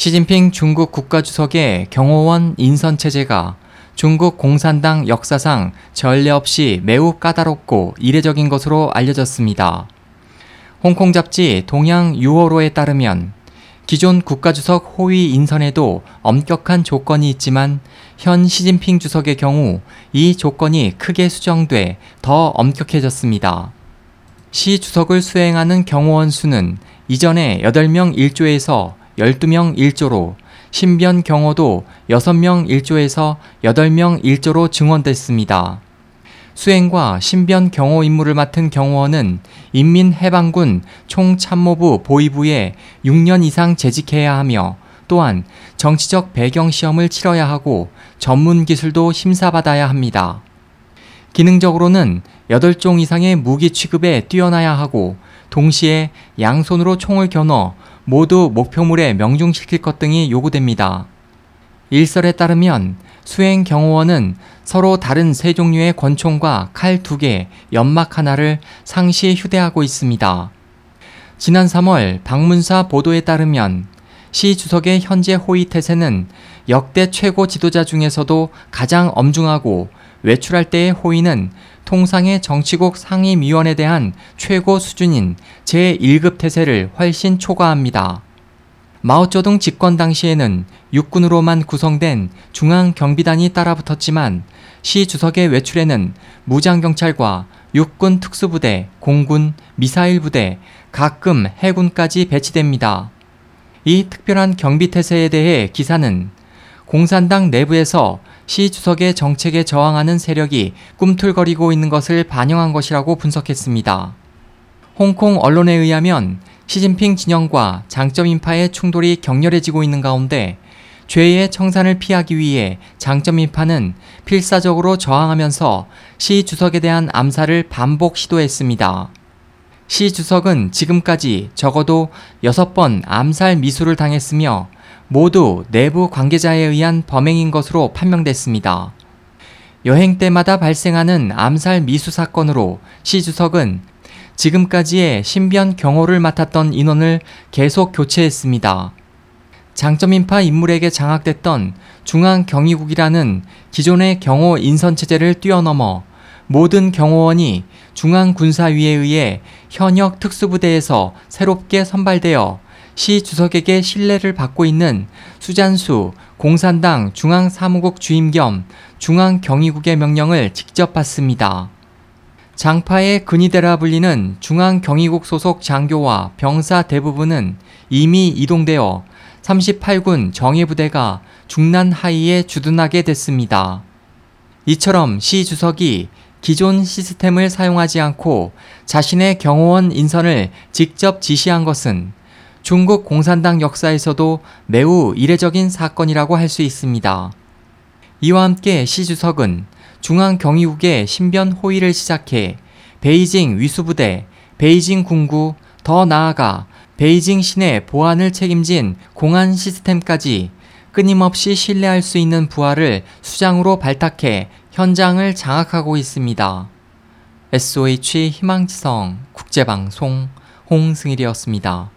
시진핑 중국 국가주석의 경호원 인선 체제가 중국 공산당 역사상 전례 없이 매우 까다롭고 이례적인 것으로 알려졌습니다. 홍콩 잡지 동양 6월호에 따르면 기존 국가주석 호위 인선에도 엄격한 조건이 있지만 현 시진핑 주석의 경우 이 조건이 크게 수정돼 더 엄격해졌습니다. 시 주석을 수행하는 경호원 수는 이전에 8명 1조에서 12명 1조로 신변 경호도 6명 1조에서 8명 1조로 증원됐습니다. 수행과 신변 경호 임무를 맡은 경호원은 인민해방군 총참모부 보위부에 6년 이상 재직해야 하며 또한 정치적 배경 시험을 치러야 하고 전문 기술도 심사받아야 합니다. 기능적으로는 8종 이상의 무기 취급에 뛰어나야 하고 동시에 양손으로 총을 겨눠 모두 목표물에 명중시킬 것 등이 요구됩니다. 일설에 따르면 수행 경호원은 서로 다른 세 종류의 권총과 칼두 개, 연막 하나를 상시 휴대하고 있습니다. 지난 3월 방문사 보도에 따르면 시 주석의 현재 호위 태세는 역대 최고 지도자 중에서도 가장 엄중하고 외출할 때의 호위는 통상의 정치국 상임위원에 대한 최고 수준인 제1급 태세를 훨씬 초과합니다. 마오쩌둥 집권 당시에는 육군으로만 구성된 중앙 경비단이 따라붙었지만 시 주석의 외출에는 무장경찰과 육군 특수부대, 공군, 미사일 부대, 가끔 해군까지 배치됩니다. 이 특별한 경비태세에 대해 기사는 공산당 내부에서 시 주석의 정책에 저항하는 세력이 꿈틀거리고 있는 것을 반영한 것이라고 분석했습니다. 홍콩 언론에 의하면 시진핑 진영과 장점 인파의 충돌이 격렬해지고 있는 가운데 죄의 청산을 피하기 위해 장점 인파는 필사적으로 저항하면서 시 주석에 대한 암살을 반복 시도했습니다. 시 주석은 지금까지 적어도 6번 암살 미수를 당했으며 모두 내부 관계자에 의한 범행인 것으로 판명됐습니다. 여행 때마다 발생하는 암살 미수 사건으로 시 주석은 지금까지의 신변 경호를 맡았던 인원을 계속 교체했습니다. 장점인파 인물에게 장악됐던 중앙경위국이라는 기존의 경호 인선 체제를 뛰어넘어 모든 경호원이 중앙군사위에 의해 현역 특수부대에서 새롭게 선발되어 시 주석에게 신뢰를 받고 있는 수잔수 공산당 중앙사무국 주임 겸 중앙경위국의 명령을 직접 받습니다. 장파의 근위대라 불리는 중앙경위국 소속 장교와 병사 대부분은 이미 이동되어 38군 정예부대가 중난 하이에 주둔하게 됐습니다. 이처럼 시 주석이 기존 시스템을 사용하지 않고 자신의 경호원 인선을 직접 지시한 것은 중국 공산당 역사에서도 매우 이례적인 사건이라고 할 수 있습니다. 이와 함께 시 주석은 중앙 경위국의 신변 호위를 시작해 베이징 위수부대, 베이징 군구, 더 나아가 베이징 시내 보안을 책임진 공안 시스템까지 끊임없이 신뢰할 수 있는 부하를 수장으로 발탁해 현장을 장악하고 있습니다. SOH 희망지성 국제방송 홍승일이었습니다.